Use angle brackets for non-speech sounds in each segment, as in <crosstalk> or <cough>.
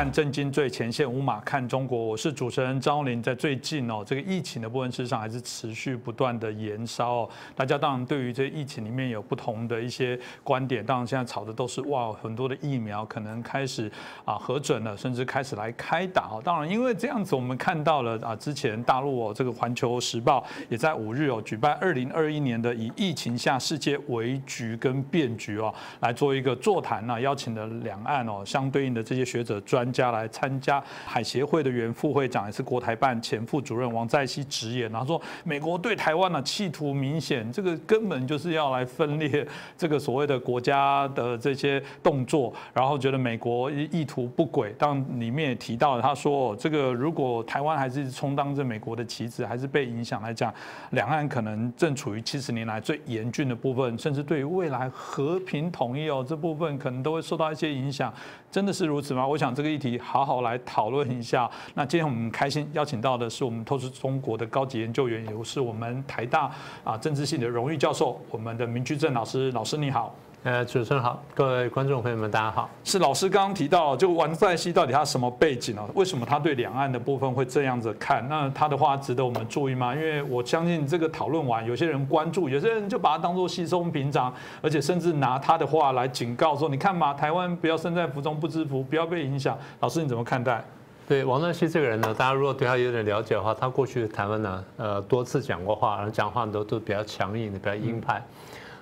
看《震惊最前线》，无马看中国，我是主持人张林。在最近哦，这个疫情的部分，事实上还是持续不断的延烧哦。大家当然对于这疫情里面有不同的一些观点，当然现在炒的都是哇，很多的疫苗可能开始啊核准了，甚至开始来开打哦。当然，因为这样子，我们看到了啊，之前大陆哦，这个《环球时报》也在五日哦举办二零二一年的以疫情下世界为局跟变局哦来做一个座谈呢，邀请了两岸哦相对应的这些学者专家来参加。海协会的原副会长也是国台办前副主任王在熙直言，然后说美国对台湾呢企图明显，这个根本就是要来分裂这个所谓的国家的这些动作，然后觉得美国意图不轨。当里面也提到了，他说这个如果台湾还是充当着美国的棋子，还是被影响来讲，两岸可能正处于七十年来最严峻的部分，甚至对于未来和平统一哦这部分可能都会受到一些影响。真的是如此吗？我想这个议题好好来讨论一下。那今天我们开心邀请到的是我们透视中国的高级研究员，也是我们台大啊政治系的荣誉教授，我们的明居正老师。老师你好。呃，主持人好，各位观众朋友们，大家好。是老师刚刚提到，就王在熙到底他什么背景啊？为什么他对两岸的部分会这样子看？那他的话值得我们注意吗？因为我相信这个讨论完，有些人关注，有些人就把它当做稀松平常，而且甚至拿他的话来警告说：“你看嘛，台湾不要身在福中不知福，不要被影响。”老师你怎么看待？对王在熙这个人呢，大家如果对他有点了解的话，他过去台湾呢，呃，多次讲过话，然后讲话都都比较强硬的，比较鹰派。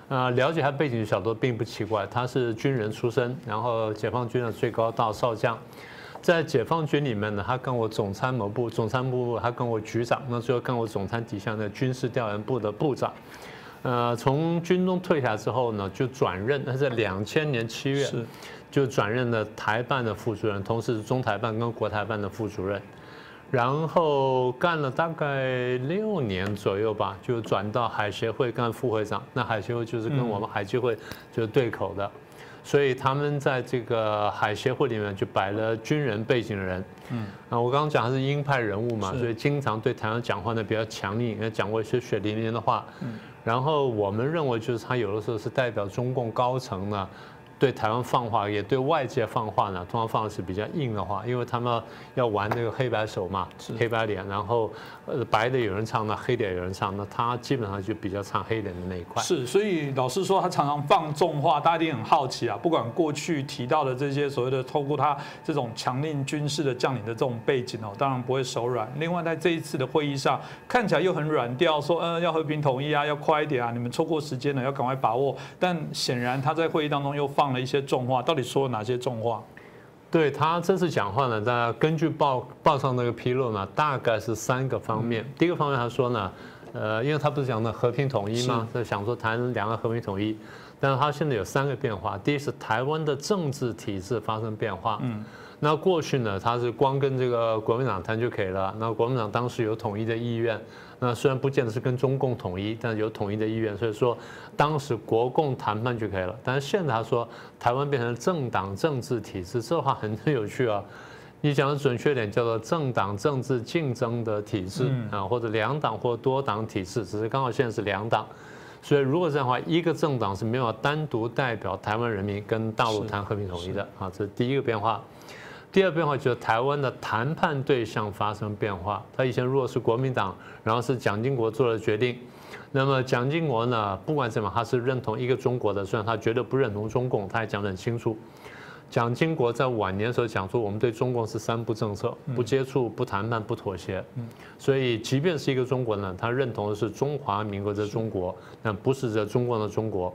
啊，了解他背景的小多并不奇怪，他是军人出身，然后解放军的最高大少将，在解放军里面呢，他跟我总参谋部，总参谋部他跟我局长，那最后跟我总参底下的军事调研部的部长，呃，从军中退下之后呢，就转任，他在两千年七月就转任了台办的副主任，同时是中台办跟国台办的副主任。然后干了大概六年左右吧，就转到海协会干副会长。那海协会就是跟我们海基会就是对口的，所以他们在这个海协会里面就摆了军人背景的人。嗯，啊，我刚刚讲他是鹰派人物嘛，所以经常对台湾讲话呢比较强硬，也讲过一些血淋淋的话。嗯，然后我们认为就是他有的时候是代表中共高层呢。对台湾放话，也对外界放话呢，通常放的是比较硬的话，因为他们要玩那个黑白手嘛，黑白脸，然后呃白的有人唱，那黑的有人唱，那他基本上就比较唱黑脸的那一块。是，所以老师说他常常放重话，大家一定很好奇啊。不管过去提到的这些所谓的透过他这种强令军事的将领的这种背景哦，当然不会手软。另外在这一次的会议上，看起来又很软调，说嗯要和平统一啊，要快一点啊，你们错过时间了，要赶快把握。但显然他在会议当中又放。了一些重话，到底说了哪些重话？对他这次讲话呢，大家根据报报上那个披露呢，大概是三个方面。第一个方面他说呢，呃，因为他不是讲的和平统一吗？他想说谈两岸和平统一，但是他现在有三个变化。第一是台湾的政治体制发生变化。嗯。那过去呢，他是光跟这个国民党谈就可以了。那国民党当时有统一的意愿，那虽然不见得是跟中共统一，但有统一的意愿，所以说当时国共谈判就可以了。但是现在他说台湾变成政党政治体制，这话很很有趣啊。你讲的准确点叫做政党政治竞争的体制啊，或者两党或多党体制，只是刚好现在是两党。所以如果这样的话，一个政党是没有单独代表台湾人民跟大陆谈和平统一的啊，这是第一个变化。第二变化就是台湾的谈判对象发生变化。他以前如果是国民党，然后是蒋经国做了决定，那么蒋经国呢，不管怎么，他是认同一个中国的，虽然他绝对不认同中共，他也讲得很清楚。蒋经国在晚年的时候讲说，我们对中共是三不政策：不接触、不谈判、不妥协。所以，即便是一个中国人，他认同的是中华民国的中国，但不是这中共的中国。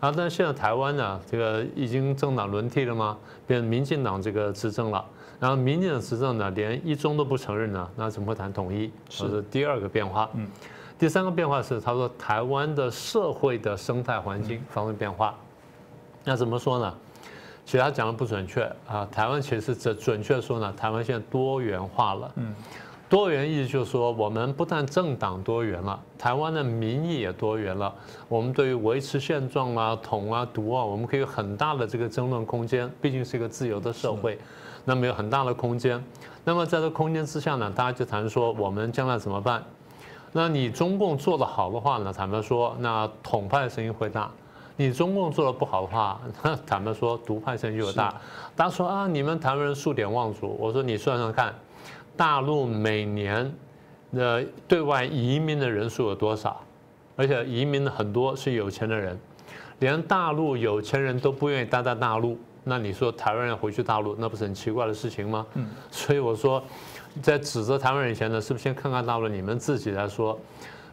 啊，但是现在台湾呢，这个已经政党轮替了吗？变民进党这个执政了。然后民进党执政呢，连一中都不承认呢，那怎么会谈统一？是第二个变化。嗯，第三个变化是，他说台湾的社会的生态环境发生变化。那怎么说呢？其实他讲的不准确啊，台湾其实这准确说呢，台湾现在多元化了。嗯，多元意思就是说，我们不但政党多元了，台湾的民意也多元了。我们对于维持现状啊、统啊、独啊，我们可以有很大的这个争论空间。毕竟是一个自由的社会，那么有很大的空间。那么在这空间之下呢，大家就谈说我们将来怎么办？那你中共做得好的话呢，坦白说，那统派的声音会大。你中共做的不好的话，<laughs> 那坦白说独派声就大。大家说啊，你们台湾人数典忘祖，我说你算算看，大陆每年的对外移民的人数有多少？而且移民的很多是有钱的人，连大陆有钱人都不愿意待在大陆，那你说台湾人回去大陆，那不是很奇怪的事情吗？嗯，所以我说，在指责台湾人以前呢，是不是先看看大陆你们自己来说？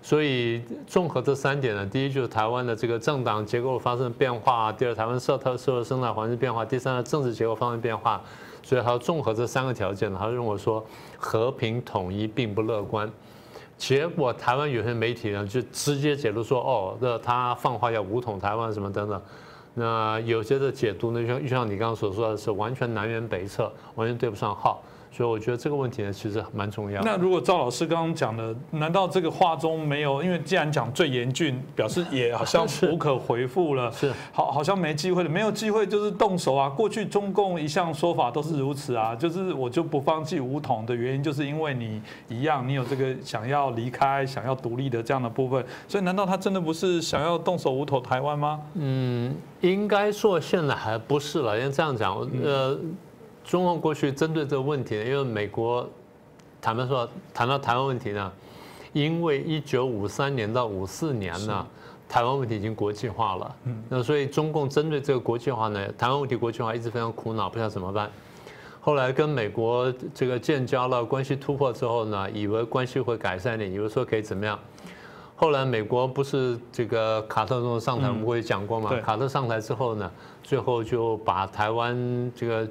所以综合这三点呢，第一就是台湾的这个政党结构发生变化，第二台湾社特社会生态环境变化，第三呢政治结构发生变化，所以他综合这三个条件呢，他认为说和平统一并不乐观。结果台湾有些媒体呢，就直接解读说，哦，这他放话要武统台湾什么等等。那有些的解读呢，就像就像你刚刚所说的是完全南辕北辙，完全对不上号。所以我觉得这个问题呢，其实蛮重要。那如果赵老师刚刚讲的，难道这个话中没有？因为既然讲最严峻，表示也好像 <laughs> 无可回复了，是好好像没机会了，没有机会就是动手啊。过去中共一向说法都是如此啊，就是我就不放弃武统的原因，就是因为你一样，你有这个想要离开、想要独立的这样的部分。所以难道他真的不是想要动手武统台湾吗？嗯，应该说现在还不是了。因为这样讲，呃。中共过去针对这个问题呢，因为美国坦白说谈到台湾问题呢，因为一九五三年到五四年呢，台湾问题已经国际化了，那所以中共针对这个国际化呢，台湾问题国际化一直非常苦恼，不知道怎么办。后来跟美国这个建交了，关系突破之后呢，以为关系会改善一点，以为说可以怎么样。后来美国不是这个卡特总统上台，我们会讲过嘛？卡特上台之后呢，最后就把台湾这个。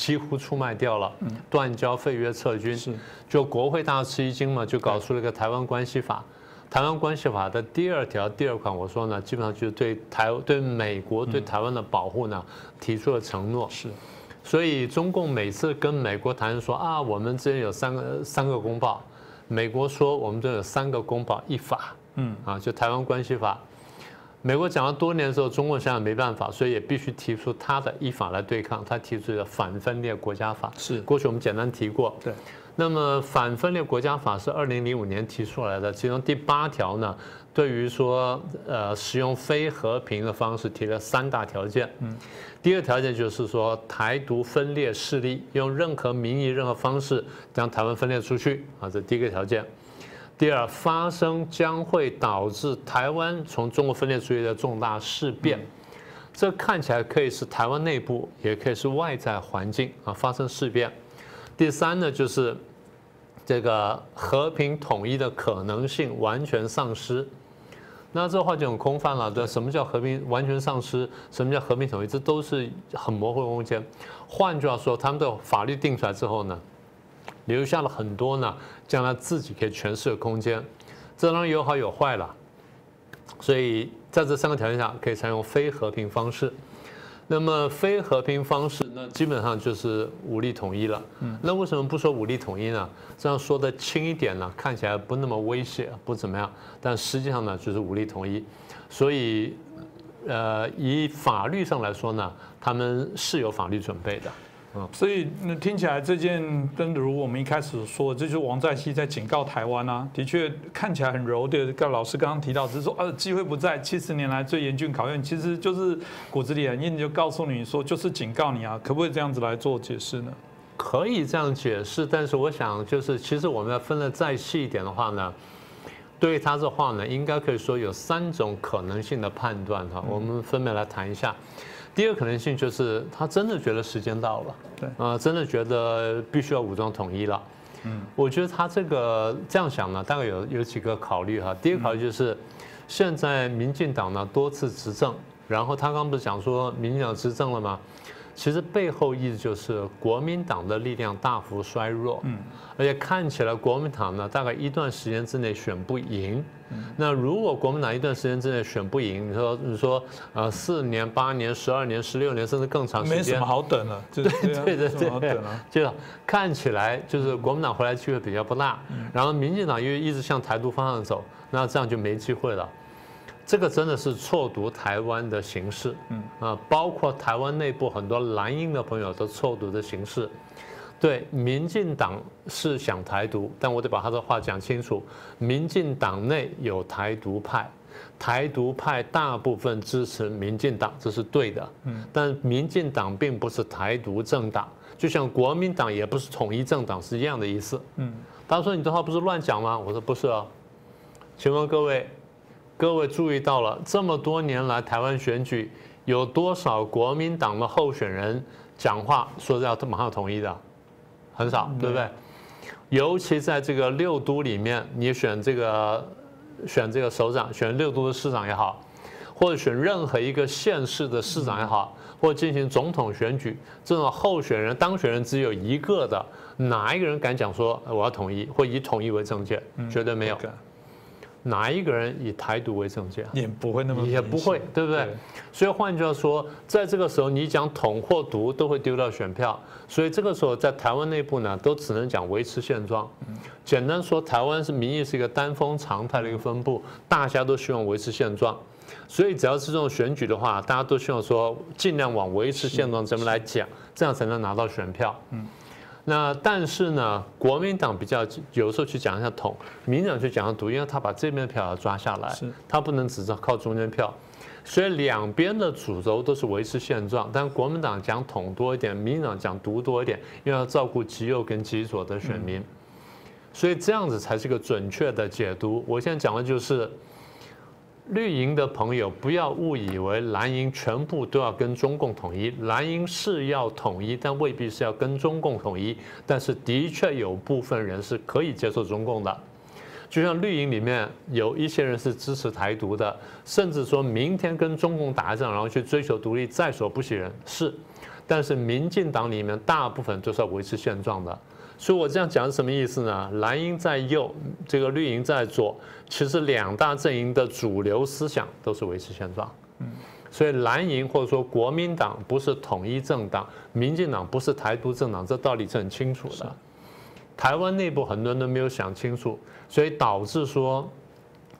几乎出卖掉了，断交废约撤军，就国会大吃一惊嘛，就搞出了一个台湾关系法。台湾关系法的第二条第二款，我说呢，基本上就是对台对美国对台湾的保护呢提出了承诺。是，所以中共每次跟美国谈说啊，我们之间有三个三个公报，美国说我们这有三个公报一法，嗯啊，就台湾关系法。美国讲了多年之后，中共想想没办法，所以也必须提出他的依法来对抗。他提出的反分裂国家法是过去我们简单提过。对，那么反分裂国家法是二零零五年提出来的，其中第八条呢，对于说呃使用非和平的方式提了三大条件。嗯，第二条件就是说台独分裂势力用任何名义、任何方式将台湾分裂出去啊，这第一个条件。第二，发生将会导致台湾从中国分裂出去的重大事变，这看起来可以是台湾内部，也可以是外在环境啊发生事变。第三呢，就是这个和平统一的可能性完全丧失。那这话就很空泛了。对，什么叫和平完全丧失？什么叫和平统一？这都是很模糊的空间。换句话说，他们的法律定出来之后呢？留下了很多呢，将来自己可以诠释的空间，这当然有好有坏了。所以在这三个条件下，可以采用非和平方式。那么非和平方式，那基本上就是武力统一了。嗯，那为什么不说武力统一呢？这样说的轻一点呢，看起来不那么威胁，不怎么样。但实际上呢，就是武力统一。所以，呃，以法律上来说呢，他们是有法律准备的。所以那听起来这件，真的如我们一开始说，这就是王在熙在警告台湾啊。的确看起来很柔的，跟老师刚刚提到，只是说呃机会不在，七十年来最严峻考验，其实就是骨子里很硬，就告诉你说就是警告你啊，可不可以这样子来做解释呢？可以这样解释，但是我想就是其实我们要分的再细一点的话呢，对于他这话呢，应该可以说有三种可能性的判断哈，我们分别来谈一下。第二个可能性就是他真的觉得时间到了，对，啊，真的觉得必须要武装统一了。嗯，我觉得他这个这样想呢，大概有有几个考虑哈。第一个考虑就是，现在民进党呢多次执政，然后他刚不是讲说民进党执政了吗？其实背后意思就是国民党的力量大幅衰弱，嗯，而且看起来国民党呢大概一段时间之内选不赢。那如果国民党一段时间之内选不赢，你说你说呃四年、八年、十二年、十六年，甚至更长时间，<laughs> 没什么好等了。对对对对，就看起来就是国民党回来机会比较不大。然后民进党又一直向台独方向走，那这样就没机会了。这个真的是错读台湾的形势，嗯啊，包括台湾内部很多蓝营的朋友都错读的形势。对，民进党是想台独，但我得把他的话讲清楚。民进党内有台独派，台独派大部分支持民进党，这是对的。嗯，但民进党并不是台独政党，就像国民党也不是统一政党是一样的意思。嗯，他说你这话不是乱讲吗？我说不是啊。请问各位，各位注意到了这么多年来台湾选举有多少国民党的候选人讲话说要马上统一的？很少，对不对？尤其在这个六都里面，你选这个选这个首长，选六都的市长也好，或者选任何一个县市的市长也好，或者进行总统选举，这种候选人当选人只有一个的，哪一个人敢讲说我要统一，或以统一为政见？绝对没有。哪一个人以台独为政见？也不会那么也不会，对不对？所以换句话说，在这个时候，你讲统或独都会丢掉选票。所以这个时候，在台湾内部呢，都只能讲维持现状。简单说，台湾是民意是一个单峰常态的一个分布，大家都希望维持现状。所以只要是这种选举的话，大家都希望说尽量往维持现状这边来讲，这样才能拿到选票。嗯。那但是呢，国民党比较有时候去讲一下统，民党去讲下独，因为他把这边的票要抓下来，他不能只是靠中间票，所以两边的主轴都是维持现状，但国民党讲统多一点，民党讲独多一点，因为要照顾极右跟极左的选民，所以这样子才是个准确的解读。我现在讲的就是。绿营的朋友不要误以为蓝营全部都要跟中共统一，蓝营是要统一，但未必是要跟中共统一。但是的确有部分人是可以接受中共的，就像绿营里面有一些人是支持台独的，甚至说明天跟中共打仗，然后去追求独立，在所不惜人是。但是民进党里面大部分都是要维持现状的。所以我这样讲是什么意思呢？蓝营在右，这个绿营在左，其实两大阵营的主流思想都是维持现状。嗯，所以蓝营或者说国民党不是统一政党，民进党不是台独政党，这道理是很清楚的。台湾内部很多人都没有想清楚，所以导致说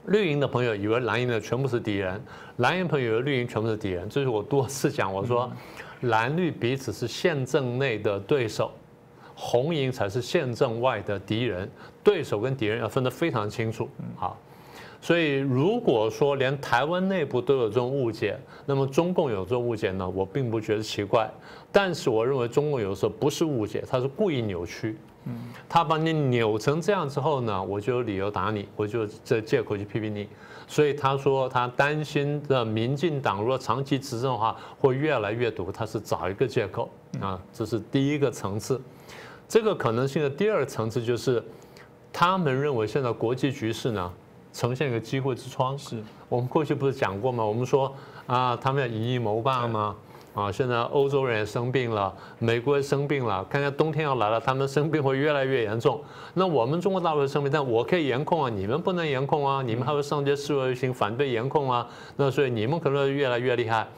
绿营的朋友以为蓝营的全部是敌人，蓝营朋友以为绿营全部是敌人。这是我多次讲，我说蓝绿彼此是宪政内的对手。红营才是宪政外的敌人，对手跟敌人要分得非常清楚。好，所以如果说连台湾内部都有这种误解，那么中共有这种误解呢？我并不觉得奇怪。但是我认为中共有时候不是误解，他是故意扭曲。嗯，他把你扭成这样之后呢，我就有理由打你，我就这借口去批评你。所以他说他担心的民进党如果长期执政的话，会越来越毒，他是找一个借口啊，这是第一个层次。这个可能性的第二层次就是，他们认为现在国际局势呢呈现一个机会之窗。是我们过去不是讲过吗？我们说啊，他们要以夷谋霸吗？啊，现在欧洲人也生病了，美国也生病了，看看冬天要来了，他们生病会越来越严重。那我们中国大陆生病，但我可以严控啊，你们不能严控啊，你们还会上街示威游行反对严控啊。那所以你们可能会越来越厉害。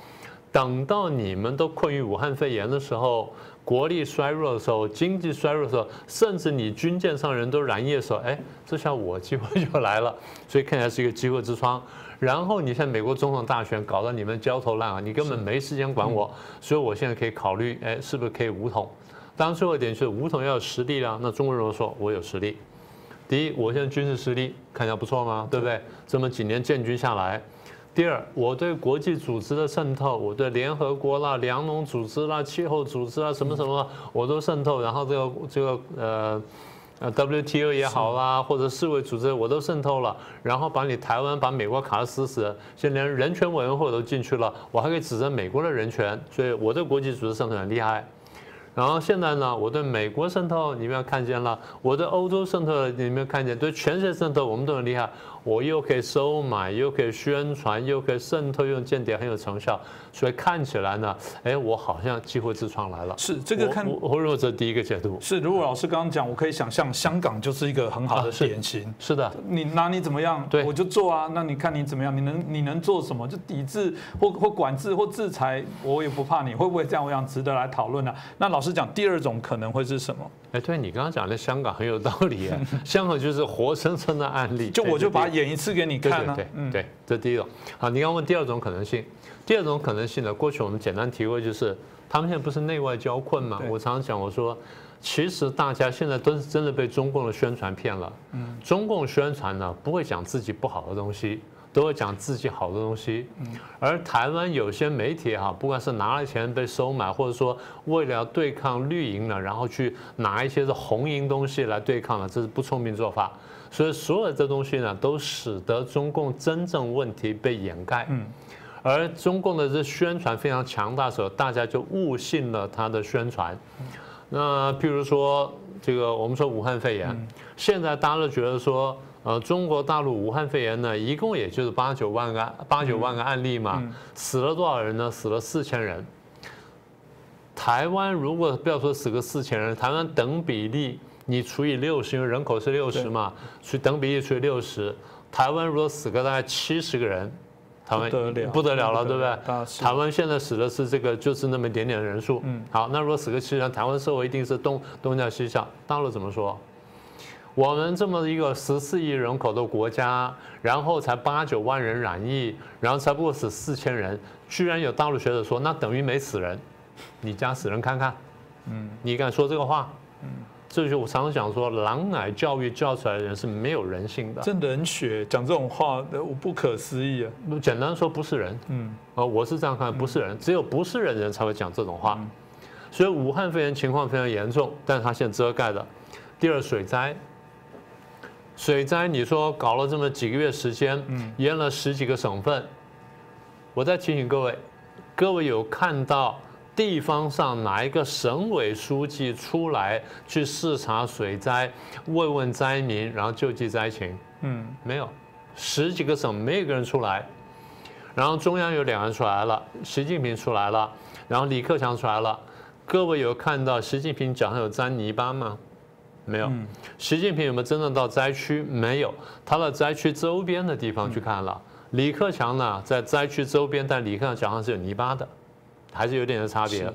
等到你们都困于武汉肺炎的时候。国力衰弱的时候，经济衰弱的时候，甚至你军舰上人都染疫的时候，哎，这下我机会就来了，<laughs> 所以看起来是一个机会之窗。然后你像美国总统大选搞得你们焦头烂额，你根本没时间管我，所以我现在可以考虑，哎，是不是可以武统？当然最后一点是武统要有实力啊。那中国人说，我有实力。第一，我现在军事实力看起来不错吗？对不对？这么几年建军下来。第二，我对国际组织的渗透，我对联合国啦、粮农组织啦、气候组织啊，什么什么，我都渗透。然后这个这个呃呃 WTO 也好啦，或者世卫组织我都渗透了。然后把你台湾、把美国卡得死死，现在连人权委员会都进去了，我还可以指责美国的人权，所以我对国际组织渗透很厉害。然后现在呢，我对美国渗透，你们看见了；我对欧洲渗透，你们看见；对全世界渗透，我们都很厉害。我又可以收买，又可以宣传，又可以渗透，用间谍很有成效，所以看起来呢，哎，我好像机会之窗来了。是这个看，我认为这第一个解读。是，如果老师刚刚讲，我可以想象香港就是一个很好的典型。是的，你拿你怎么样，对，我就做啊。那你看你怎么样，你能你能做什么？就抵制或或管制或制裁，我也不怕你。会不会这样？我想值得来讨论呢？那老师讲第二种可能会是什么？哎，对你刚刚讲的香港很有道理啊，香港就是活生生的案例。就我就把演一次给你看啊。对对对，这第一种。好，你要问第二种可能性，第二种可能性呢？过去我们简单提过，就是他们现在不是内外交困嘛？我常常讲，我说其实大家现在都是真的被中共的宣传骗了。嗯。中共宣传呢，不会讲自己不好的东西，都会讲自己好的东西。嗯而台湾有些媒体哈，不管是拿了钱被收买，或者说为了对抗绿营呢，然后去拿一些是红营东西来对抗了，这是不聪明做法。所以所有这东西呢，都使得中共真正问题被掩盖。嗯。而中共的这宣传非常强大的时候，大家就误信了他的宣传。那譬如说，这个我们说武汉肺炎，现在大家都觉得说，呃，中国大陆武汉肺炎呢，一共也就是八九万个八九万个案例嘛，死了多少人呢？死了四千人。台湾如果不要说死个四千人，台湾等比例你除以六十，因为人口是六十嘛，除等比例除以六十，台湾如果死个大概七十个人。台湾不得了了，对不对？台湾现在死的是这个，就是那么一点点的人数。嗯，好，那如果死个七十人，台湾社会一定是东东叫西叫。大陆怎么说？我们这么一个十四亿人口的国家，然后才八九万人染疫，然后才不过死四千人，居然有大陆学者说，那等于没死人，你家死人看看。嗯，你敢说这个话？嗯。这就我常常讲说，狼奶教育教出来的人是没有人性的。这冷血，讲这种话，我不可思议啊！简单说，不是人。嗯，啊，我是这样看，不是人，只有不是人的人才会讲这种话。所以武汉肺炎情况非常严重，但是它现在遮盖的。第二，水灾，水灾，你说搞了这么几个月时间，淹了十几个省份。我再提醒各位，各位有看到？地方上哪一个省委书记出来去视察水灾，慰问灾民，然后救济灾情？嗯，没有，十几个省没有一个人出来。然后中央有两人出来了，习近平出来了，然后李克强出来了。各位有看到习近平脚上有沾泥巴吗？没有。习近平有没有真正到灾区？没有，他到灾区周边的地方去看了。李克强呢，在灾区周边，但李克强脚上是有泥巴的。还是有点的差别。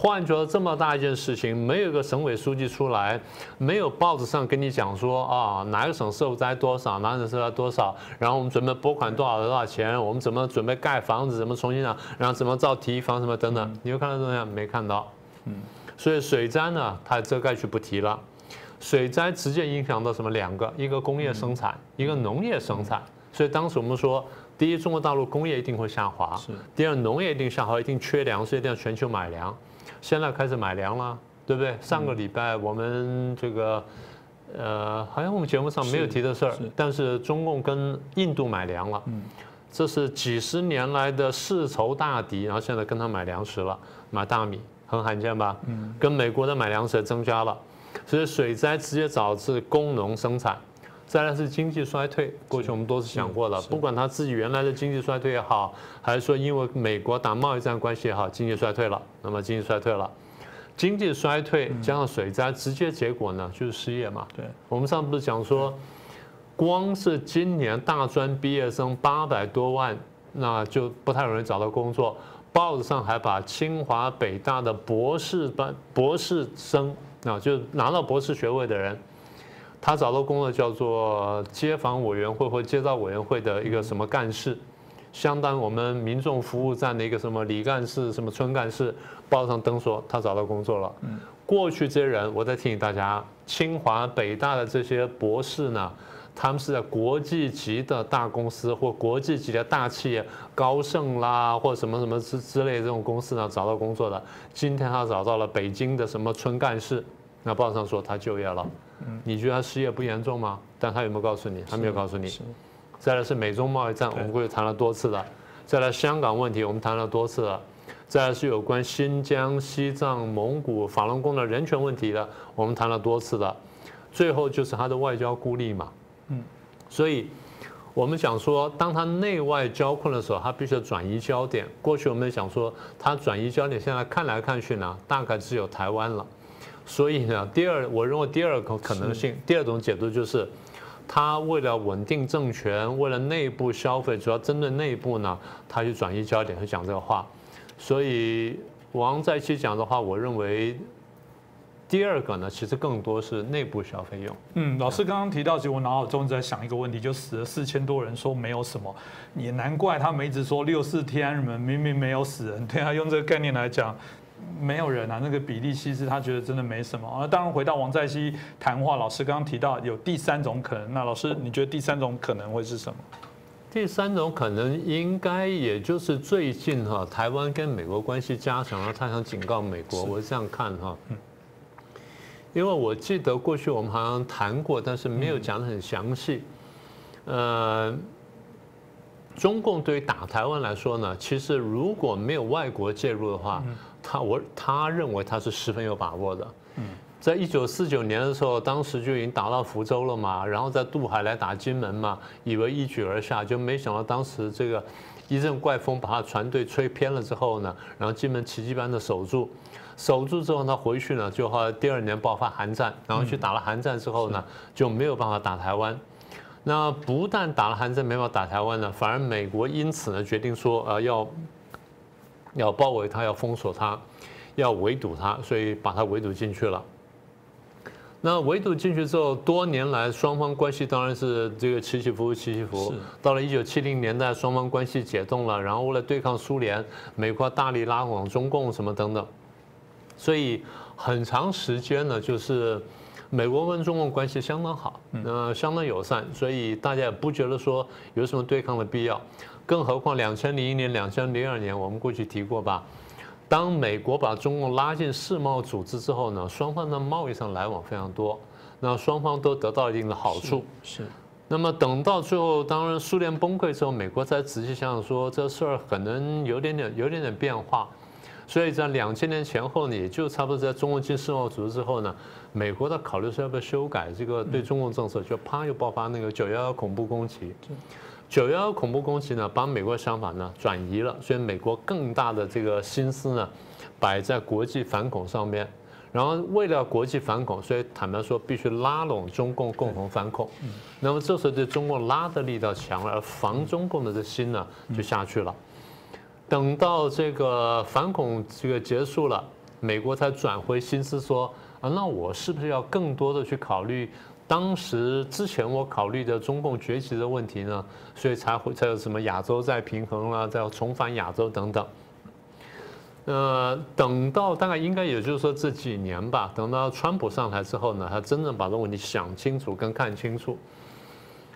换句话说，这么大一件事情，没有个省委书记出来，没有报纸上跟你讲说啊，哪个省受灾多少，哪个省受灾多少，然后我们准备拨款多少多少钱，我们怎么准备盖房子，怎么重新啊，然后怎么造堤防什么等等，你有看到这样没看到？嗯，所以水灾呢，它遮盖去不提了。水灾直接影响到什么？两个，一个工业生产，一个农业生产。所以当时我们说。第一，中国大陆工业一定会下滑；第二，农业一定下滑，一定缺粮，所以一定要全球买粮。现在开始买粮了，对不对？上个礼拜我们这个，呃，好像我们节目上没有提的事儿，但是中共跟印度买粮了，这是几十年来的世仇大敌，然后现在跟他买粮食了，买大米，很罕见吧？跟美国的买粮食增加了，所以水灾直接导致工农生产。再来是经济衰退，过去我们都是想过的，不管他自己原来的经济衰退也好，还是说因为美国打贸易战关系也好，经济衰退了，那么经济衰退了，经济衰退加上水灾，直接结果呢就是失业嘛。对，我们上次不是讲说，光是今年大专毕业生八百多万，那就不太容易找到工作。报纸上还把清华北大的博士班博士生，啊，就拿到博士学位的人。他找到工作叫做街坊委员会或街道委员会的一个什么干事，相当于我们民众服务站的一个什么李干事、什么村干事，报上登说他找到工作了。过去这些人，我再提醒大家，清华、北大的这些博士呢，他们是在国际级的大公司或国际级的大企业，高盛啦或什么什么之之类这种公司呢找到工作的。今天他找到了北京的什么村干事，那报上说他就业了。你觉得他失业不严重吗？但他有没有告诉你？他没有告诉你。再来是美中贸易战，我们过去谈了多次了。再来香港问题，我们谈了多次了。再来是有关新疆、西藏、蒙古、法轮功的人权问题的，我们谈了多次了。最后就是他的外交孤立嘛。嗯。所以，我们讲说，当他内外交困的时候，他必须要转移焦点。过去我们讲说，他转移焦点，现在看来看去呢，大概只有台湾了。所以呢，第二，我认为第二个可能性，第二种解读就是，他为了稳定政权，为了内部消费，主要针对内部呢，他去转移焦点，去讲这个话。所以王在期讲的话，我认为第二个呢，其实更多是内部消费用。嗯，老师刚刚提到，其实我脑海中在想一个问题，就死了四千多人，说没有什么，也难怪他们一直说六四天安门明明没有死人，对啊，用这个概念来讲。没有人啊，那个比例其实他觉得真的没什么啊。当然回到王在熙谈话，老师刚刚提到有第三种可能，那老师你觉得第三种可能会是什么？第三种可能应该也就是最近哈，台湾跟美国关系加强了，他想警告美国，我是这样看哈。因为我记得过去我们好像谈过，但是没有讲的很详细。呃，中共对于打台湾来说呢，其实如果没有外国介入的话，他我他认为他是十分有把握的。嗯在一九四九年的时候，当时就已经打到福州了嘛，然后在渡海来打金门嘛，以为一举而下，就没想到当时这个一阵怪风把他船队吹偏了之后呢，然后金门奇迹般的守住，守住之后他回去呢，就好第二年爆发韩战，然后去打了韩战之后呢，就没有办法打台湾。那不但打了韩战没法打台湾呢，反而美国因此呢决定说，呃，要要包围他，要封锁他，要围堵他，所以把他围堵进去了。那围堵进去之后，多年来双方关系当然是这个起起伏伏，起起伏伏。到了一九七零年代，双方关系解冻了，然后为了对抗苏联，美国大力拉拢中共什么等等，所以很长时间呢，就是美国跟中共关系相当好，那相当友善，所以大家也不觉得说有什么对抗的必要。更何况两千零一年、两千零二年，我们过去提过吧。当美国把中共拉进世贸组织之后呢，双方的贸易上来往非常多，那双方都得到一定的好处。是。那么等到最后，当然苏联崩溃之后，美国才仔细想想说，这事儿可能有点点有点点变化。所以在两千年前后呢，也就差不多在中共进世贸组织之后呢，美国的考虑是要不要修改这个对中共政策，就啪又爆发那个九幺幺恐怖攻击。九幺幺恐怖攻击呢，把美国的想法呢转移了，所以美国更大的这个心思呢，摆在国际反恐上面。然后为了国际反恐，所以坦白说，必须拉拢中共共同反恐。那么这时候对中共拉的力道强了，而防中共的这心呢就下去了。等到这个反恐这个结束了，美国才转回心思说啊，那我是不是要更多的去考虑？当时之前我考虑的中共崛起的问题呢，所以才会才有什么亚洲再平衡啦，再重返亚洲等等。呃，等到大概应该也就是说这几年吧，等到川普上台之后呢，他真正把这个问题想清楚跟看清楚，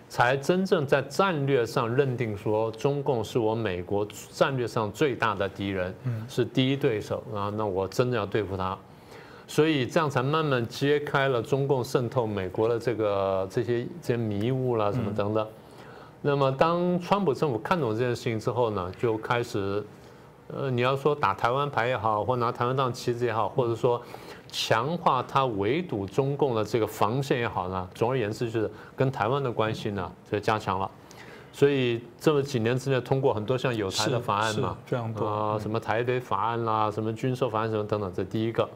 才真正在战略上认定说中共是我美国战略上最大的敌人，是第一对手啊，那我真的要对付他。所以这样才慢慢揭开了中共渗透美国的这个这些这些迷雾啦什么等等。那么当川普政府看懂这件事情之后呢，就开始，呃，你要说打台湾牌也好，或拿台湾当旗子也好，或者说强化他围堵中共的这个防线也好呢，总而言之就是跟台湾的关系呢就加强了。所以这么几年之内通过很多像有台的法案嘛，啊，什么台北法案啦，什么军售法案什么等等，这第一个。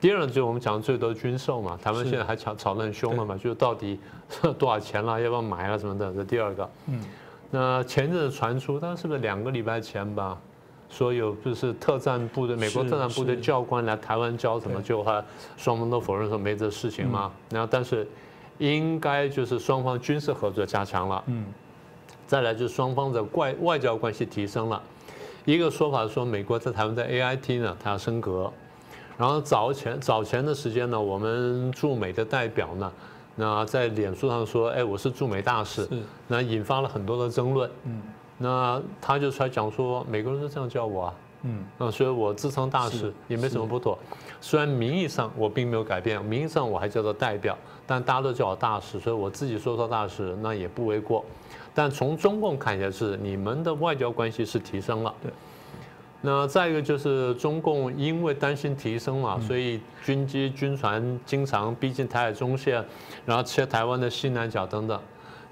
第二就是我们讲的最多军售嘛，台湾现在还吵吵得很凶了嘛，就是到底 <laughs> 多少钱了，要不要买啊什么的，这第二个。嗯。那前阵子传出，大概是不是两个礼拜前吧，说有就是特战部队，美国特战部队教官来台湾教什么，就他双方都否认说没这事情嘛。然后但是应该就是双方军事合作加强了。嗯。再来就是双方的外外交关系提升了，一个说法说美国在台湾的 A I T 呢，它要升格。然后早前早前的时间呢，我们驻美的代表呢，那在脸书上说，哎，我是驻美大使，那引发了很多的争论。嗯，那他就出来讲说，美国人都这样叫我啊，嗯，那所以我自称大使也没什么不妥。虽然名义上我并没有改变，名义上我还叫做代表，但大家都叫我大使，所以我自己说说大使那也不为过。但从中共看起来是你们的外交关系是提升了。对。那再一个就是中共因为担心提升嘛，所以军机军船经常逼近台海中线，然后切台湾的西南角等等，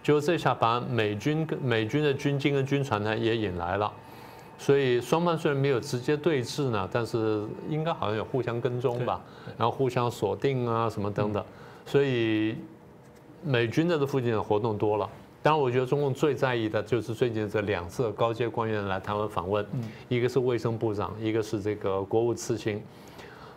就这下把美军跟美军的军机跟军船呢也引来了，所以双方虽然没有直接对峙呢，但是应该好像有互相跟踪吧，然后互相锁定啊什么等等，所以美军在这附近的活动多了。当然，我觉得中共最在意的就是最近这两次高阶官员来台湾访问，一个是卫生部长，一个是这个国务次卿，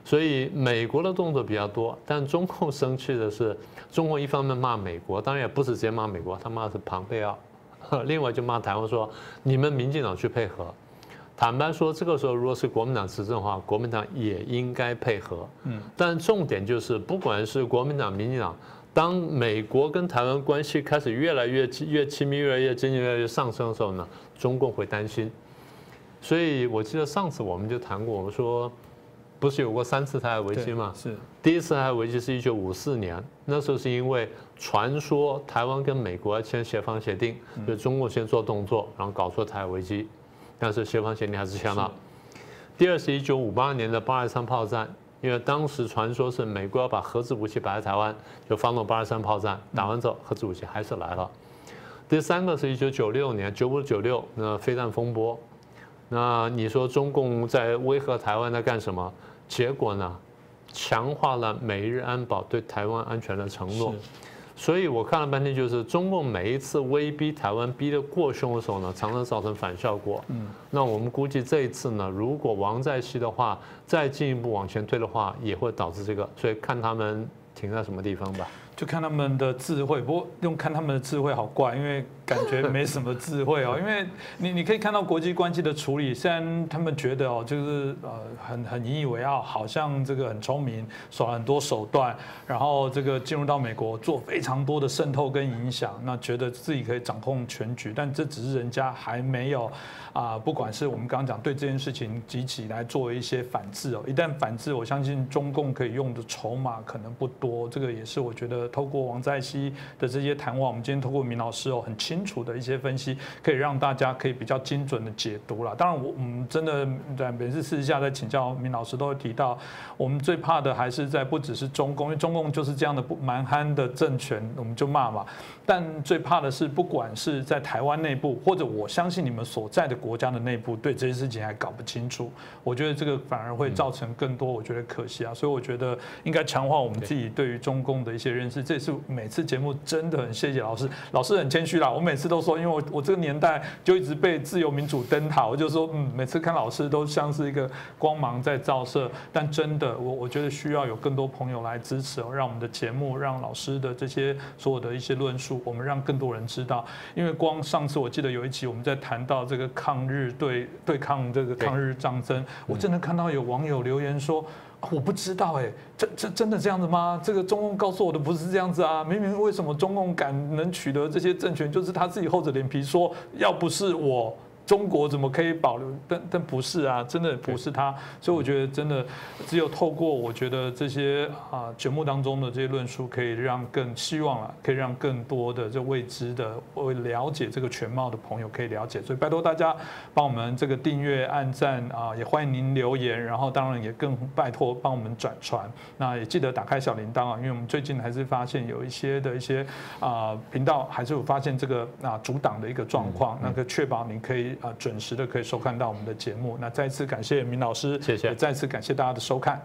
所以美国的动作比较多。但中共生气的是，中共一方面骂美国，当然也不是直接骂美国，他骂的是庞佩奥，另外就骂台湾说你们民进党去配合。坦白说，这个时候如果是国民党执政的话，国民党也应该配合。嗯，但重点就是，不管是国民党、民进党。当美国跟台湾关系开始越来越越亲密、越来越经济越来越上升的时候呢，中共会担心。所以我记得上次我们就谈过，我们说不是有过三次台海危机吗？是。第一次台海危机是一九五四年，那时候是因为传说台湾跟美国要签协防协定，就中共先做动作，然后搞出台海危机，但是协防协定还是签了。第二是一九五八年的八二三炮战，因为当时传说是美国要把核子武器摆在台湾，就发动八二三炮战，打完之后核子武器还是来了。第三个是一九九六年九五九六那飞弹风波。那你说中共在威吓台湾在干什么？结果呢，强化了美日安保对台湾安全的承诺。所以我看了半天，就是中共每一次威逼台湾逼得过凶的时候呢，常常造成反效果。嗯，那我们估计这一次呢，如果王在熙的话再进一步往前推的话，也会导致这个。所以看他们停在什么地方吧。就看他们的智慧，不过用看他们的智慧好怪，因为感觉没什么智慧哦。<laughs> 因为你你可以看到国际关系的处理，虽然他们觉得哦，就是呃很很引以为傲，好像这个很聪明，耍很多手段，然后这个进入到美国做非常多的渗透跟影响，那觉得自己可以掌控全局，但这只是人家还没有啊，不管是我们刚刚讲对这件事情集起来做一些反制哦，一旦反制，我相信中共可以用的筹码可能不多，这个也是我觉得。透过王在熙的这些谈话，我们今天透过明老师哦很清楚的一些分析，可以让大家可以比较精准的解读了。当然，我我们真的在每次私下在请教明老师，都会提到，我们最怕的还是在不只是中共，因为中共就是这样的不蛮憨的政权，我们就骂嘛。但最怕的是，不管是在台湾内部，或者我相信你们所在的国家的内部，对这些事情还搞不清楚，我觉得这个反而会造成更多，我觉得可惜啊。所以我觉得应该强化我们自己对于中共的一些认识。这也是每次节目真的很谢谢老师，老师很谦虚啦。我每次都说，因为我我这个年代就一直被自由民主灯塔，我就说，嗯，每次看老师都像是一个光芒在照射。但真的，我我觉得需要有更多朋友来支持哦，让我们的节目，让老师的这些所有的一些论述，我们让更多人知道。因为光上次我记得有一集我们在谈到这个抗日对对抗这个抗日战争，我真的看到有网友留言说。我不知道哎，这这真的这样子吗？这个中共告诉我的不是这样子啊！明明为什么中共敢能取得这些政权，就是他自己厚着脸皮说，要不是我。中国怎么可以保留？但但不是啊，真的不是他。所以我觉得真的只有透过我觉得这些啊节目当中的这些论述，可以让更希望啊，可以让更多的这未知的或了解这个全貌的朋友可以了解。所以拜托大家帮我们这个订阅、按赞啊，也欢迎您留言。然后当然也更拜托帮我们转传。那也记得打开小铃铛啊，因为我们最近还是发现有一些的一些啊频道还是有发现这个啊阻挡的一个状况，那个确保您可以。啊，准时的可以收看到我们的节目。那再次感谢明老师，谢谢。再次感谢大家的收看。